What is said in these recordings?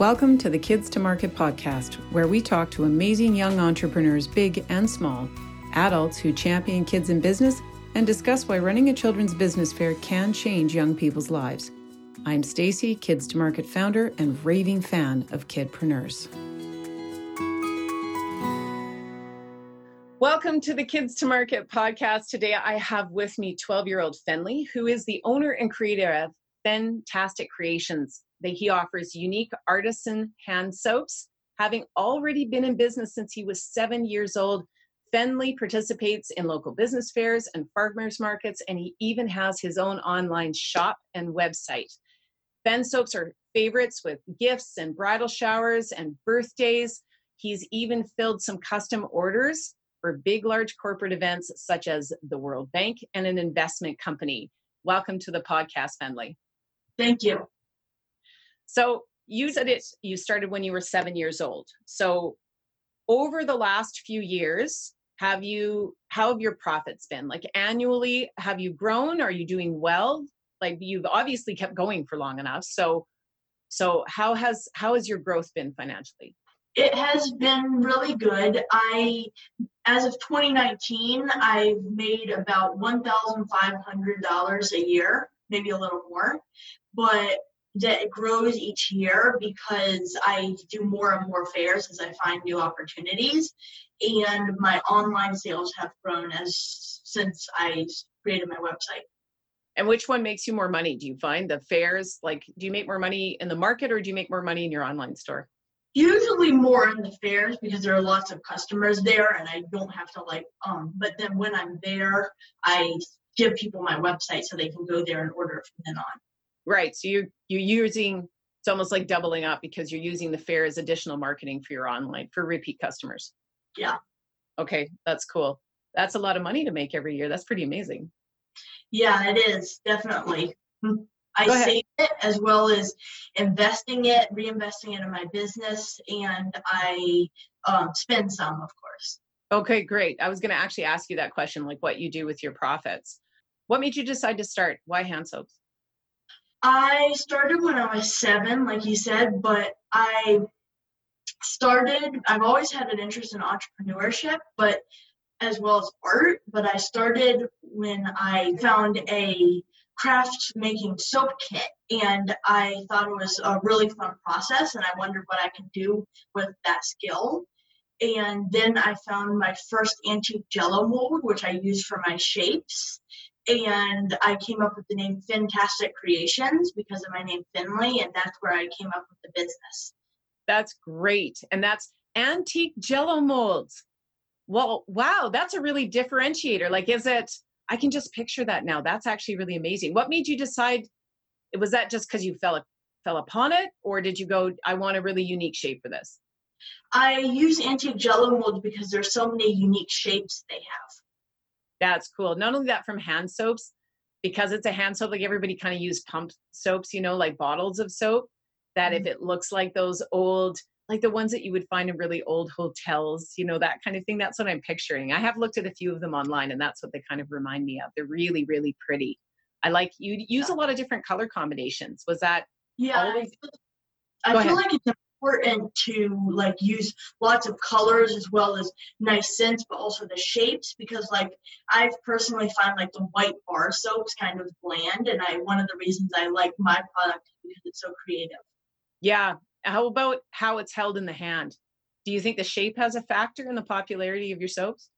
Welcome to the Kids to Market podcast, where we talk to amazing young entrepreneurs, big and small, adults who champion kids in business, and discuss why running a children's business fair can change young people's lives. I'm Stacy, Kids to Market founder and raving fan of kidpreneurs. Welcome to the Kids to Market podcast. Today I have with me 12 year old Fenley, who is the owner and creator of Fentastic Creations, that he offers unique artisan hand soaps. Having already been in business since he was seven years old, Fenley participates in local business fairs and farmers markets, and he even has his own online shop and website. Fen soaps are favorites with gifts and bridal showers and birthdays. He's even filled some custom orders for big, large corporate events such as the World Bank and an investment company. Welcome to the podcast, Fenley. Thank you. So you said it you started when you were seven years old. So over the last few years, have you how have your profits been? Like annually, have you grown? Are you doing well? Like you've obviously kept going for long enough. So so how has how has your growth been financially? It has been really good. I as of 2019, I've made about $1,500 a year, maybe a little more. But that grows each year because I do more and more fairs as I find new opportunities. And my online sales have grown as since I created my website. And which one makes you more money? Do you find the fairs like do you make more money in the market or do you make more money in your online store? Usually more in the fairs because there are lots of customers there and I don't have to like um but then when I'm there I give people my website so they can go there and order from then on. Right. So you're you're using it's almost like doubling up because you're using the fair as additional marketing for your online for repeat customers. Yeah. Okay, that's cool. That's a lot of money to make every year. That's pretty amazing. Yeah, it is definitely. Hmm. I save it as well as investing it, reinvesting it in my business, and I um, spend some, of course. Okay, great. I was going to actually ask you that question, like what you do with your profits. What made you decide to start? Why hand soaps? I started when I was seven, like you said, but I started, I've always had an interest in entrepreneurship, but as well as art. But I started when I found a craft making soap kit and I thought it was a really fun process and I wondered what I could do with that skill. And then I found my first antique jello mold, which I used for my shapes and I came up with the name Fentastic Creations because of my name Fenley, and that's where I came up with the business. That's great. And that's antique jello molds. Well, wow, that's a really differentiator. Like, is it, I can just picture that now. That's actually really amazing. What made you decide? Was that just because you fell fell upon it, or did you go, I want a really unique shape for this? I use antique jello molds because there's so many unique shapes they have. That's cool. Not only that, from hand soaps, because it's a hand soap, like everybody kind of use pump soaps, you know, like bottles of soap. That mm-hmm. if it looks like those old, like the ones that you would find in really old hotels, you know, that kind of thing. That's what I'm picturing. I have looked at a few of them online, and that's what they kind of remind me of. They're really, really pretty. I like you use a lot of different color combinations. Was that yeah? Always- I feel, I feel like it's important to like use lots of colors as well as nice scents but also the shapes because like i've personally find like the white bar soaps kind of bland and i one of the reasons i like my product because it's so creative. Yeah. How about how it's held in the hand? Do you think the shape has a factor in the popularity of your soaps?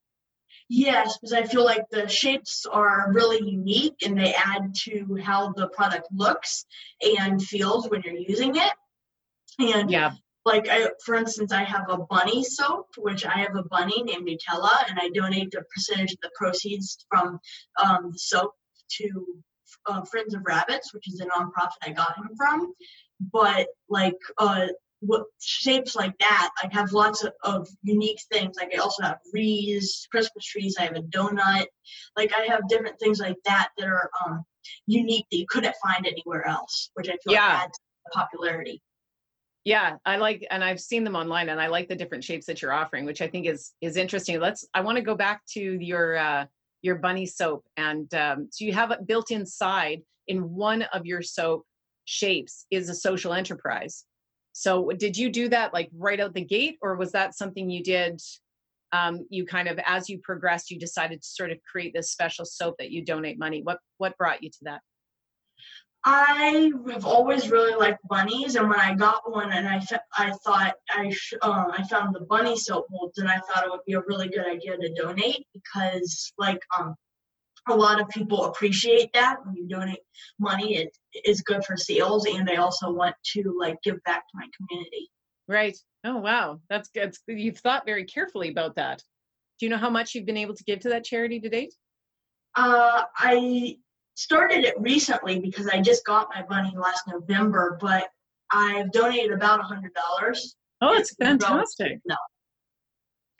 Yes, because I feel like the shapes are really unique and they add to how the product looks and feels when you're using it. And yeah. like I for instance, I have a bunny soap, which I have a bunny named Nutella, and I donate a percentage of the proceeds from um, the soap to uh, Friends of Rabbits, which is a nonprofit I got him from. But like uh, what shapes like that, I have lots of, of unique things. Like I also have wreaths, Christmas trees. I have a donut. Like I have different things like that that are um, unique that you couldn't find anywhere else, which I feel yeah. like adds popularity. Yeah, I like, and I've seen them online, and I like the different shapes that you're offering, which I think is is interesting. Let's. I want to go back to your uh, your bunny soap, and um, so you have it built inside in one of your soap shapes is a social enterprise. So did you do that like right out the gate, or was that something you did? Um, you kind of as you progressed, you decided to sort of create this special soap that you donate money. What what brought you to that? I have always really liked bunnies, and when I got one, and I I thought I sh- uh, I found the bunny soap molds, and I thought it would be a really good idea to donate because like um a lot of people appreciate that. When you donate money it is good for sales and i also want to like give back to my community. Right. Oh wow. That's good you've thought very carefully about that. Do you know how much you've been able to give to that charity to date? Uh i started it recently because i just got my bunny last november but i've donated about a hundred dollars oh it's fantastic no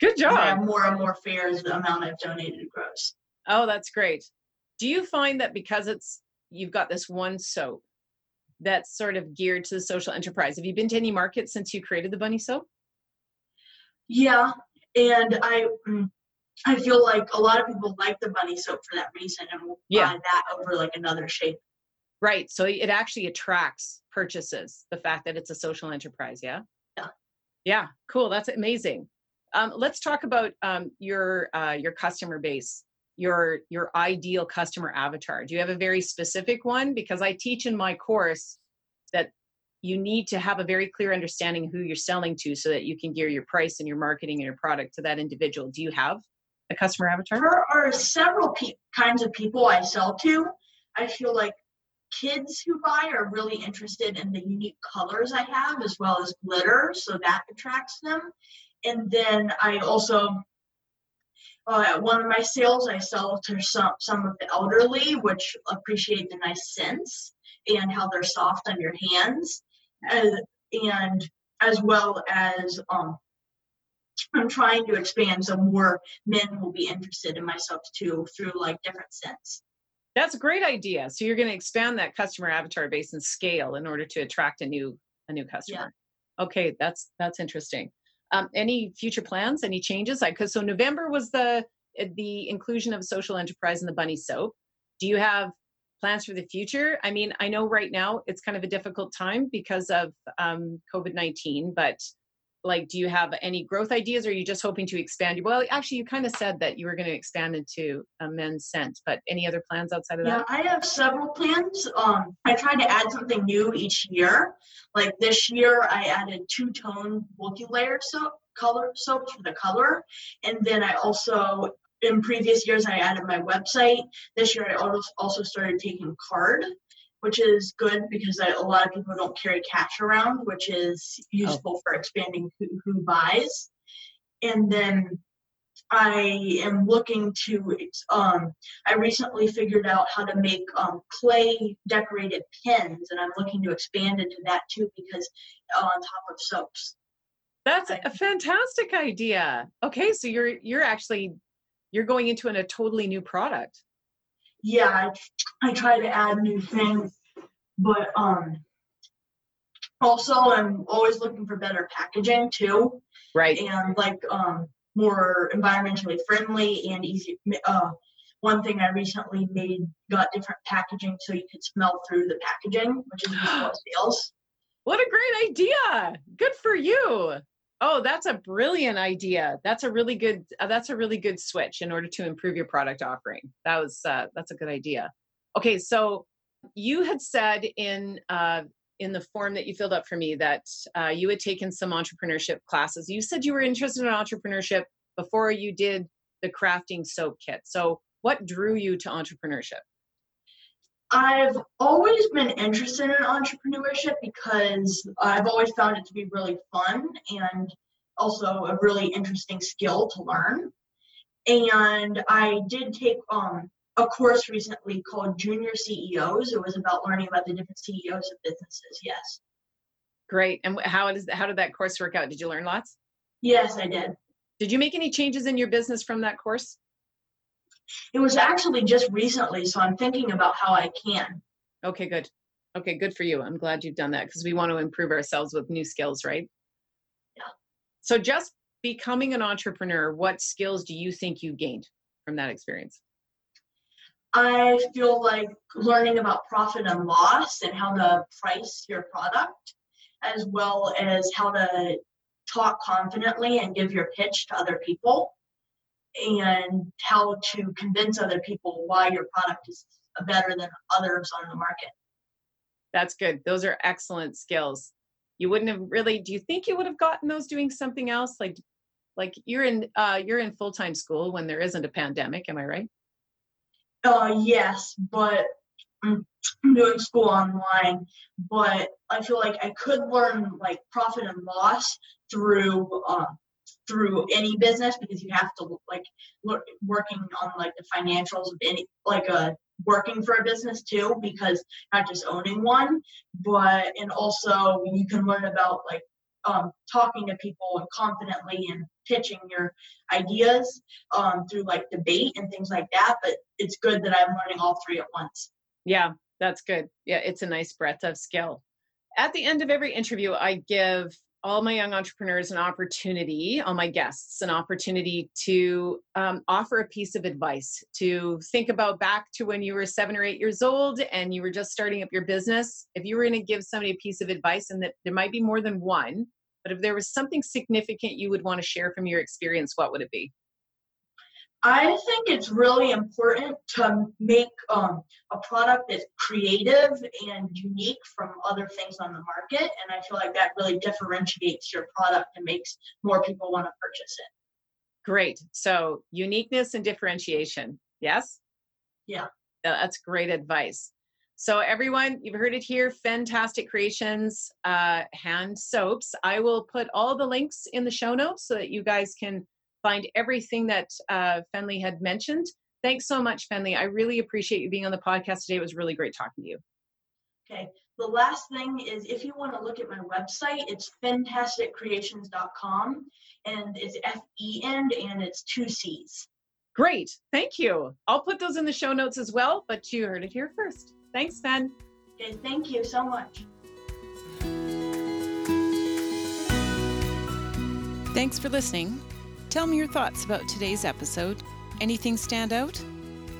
good job more and more fair as the amount i've donated grows Oh, that's great. Do you find that because it's you've got this one soap that's sort of geared to the social enterprise? Have you been to any markets since you created the bunny soap? Yeah, and I mm, I feel like a lot of people like the bunny soap for that reason and will yeah. buy that over like another shape. Right. So it actually attracts purchases, the fact that it's a social enterprise, yeah? Yeah. Yeah, cool. That's amazing. Um, let's talk about um, your uh, your customer base your your ideal customer avatar do you have a very specific one because i teach in my course that you need to have a very clear understanding who you're selling to so that you can gear your price and your marketing and your product to that individual do you have a customer avatar there are several pe- kinds of people i sell to i feel like kids who buy are really interested in the unique colors i have as well as glitter so that attracts them and then i also uh, one of my sales, I sell to some, some of the elderly, which appreciate the nice scents and how they're soft on your hands. And, and as well as um, I'm trying to expand so more men will be interested in my soaps too through like different scents. That's a great idea. So you're going to expand that customer avatar base and scale in order to attract a new a new customer. Yeah. Okay, that's that's interesting. Um, any future plans? Any changes? Like, cause so November was the eh, the inclusion of social enterprise in the bunny soap. Do you have plans for the future? I mean, I know right now it's kind of a difficult time because of um, COVID nineteen, but like do you have any growth ideas or are you just hoping to expand? Well actually you kind of said that you were going to expand into a men's scent but any other plans outside of that? yeah, i have several plans. Um i try to add something new each year. Like this year i added two tone multi-layer soap color soaps for the color. And then i also in previous years i added my website. This year i also started taking card which is good because I, a lot of people don't carry cash around, which is useful oh. for expanding who, who buys. And then I am looking to, um, I recently figured out how to make um, clay decorated pins, and I'm looking to expand into that too because uh, on top of soaps. That's a fantastic idea. Okay, so you're you're actually you're going into an, a totally new product yeah, I, I try to add new things, but um, also I'm always looking for better packaging too. Right. And like um, more environmentally friendly and easy. Uh, one thing I recently made got different packaging so you could smell through the packaging, which is what sales. What a great idea! Good for you. Oh, that's a brilliant idea. That's a really good. Uh, that's a really good switch in order to improve your product offering. That was uh, that's a good idea. Okay, so you had said in uh, in the form that you filled up for me that uh, you had taken some entrepreneurship classes. You said you were interested in entrepreneurship before you did the crafting soap kit. So, what drew you to entrepreneurship? I've always been interested in entrepreneurship because I've always found it to be really fun and also a really interesting skill to learn. And I did take um, a course recently called Junior CEOs. It was about learning about the different CEOs of businesses. Yes. Great. And how is how did that course work out? Did you learn lots? Yes, I did. Did you make any changes in your business from that course? It was actually just recently, so I'm thinking about how I can. Okay, good. Okay, good for you. I'm glad you've done that because we want to improve ourselves with new skills, right? Yeah. So, just becoming an entrepreneur, what skills do you think you gained from that experience? I feel like learning about profit and loss and how to price your product, as well as how to talk confidently and give your pitch to other people and how to convince other people why your product is better than others on the market. That's good. Those are excellent skills. You wouldn't have really do you think you would have gotten those doing something else like like you're in uh you're in full-time school when there isn't a pandemic, am I right? Uh yes, but I'm doing school online, but I feel like I could learn like profit and loss through um, through any business because you have to like look working on like the financials of any like a uh, working for a business too because not just owning one but and also you can learn about like um, talking to people and confidently and pitching your ideas um, through like debate and things like that but it's good that i'm learning all three at once. Yeah that's good. Yeah it's a nice breadth of skill. At the end of every interview i give all my young entrepreneurs an opportunity, all my guests, an opportunity to um, offer a piece of advice to think about back to when you were seven or eight years old and you were just starting up your business. If you were going to give somebody a piece of advice, and that there might be more than one, but if there was something significant you would want to share from your experience, what would it be? I think it's really important to make um, a product that's creative and unique from other things on the market. And I feel like that really differentiates your product and makes more people want to purchase it. Great. So, uniqueness and differentiation. Yes? Yeah. That's great advice. So, everyone, you've heard it here Fentastic Creations uh, hand soaps. I will put all the links in the show notes so that you guys can find everything that uh, Fenley had mentioned. Thanks so much, Fenley. I really appreciate you being on the podcast today. It was really great talking to you. Okay. The last thing is if you want to look at my website, it's fentasticcreations.com and it's F E N and it's two C's. Great. Thank you. I'll put those in the show notes as well, but you heard it here first. Thanks, Fen. Okay. Thank you so much. Thanks for listening. Tell me your thoughts about today's episode. Anything stand out?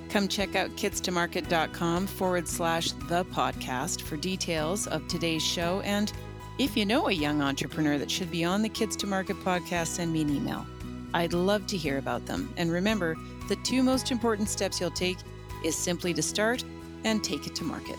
Come check out kidstomarket.com forward slash the podcast for details of today's show. And if you know a young entrepreneur that should be on the Kids to Market podcast, send me an email. I'd love to hear about them. And remember, the two most important steps you'll take is simply to start and take it to market.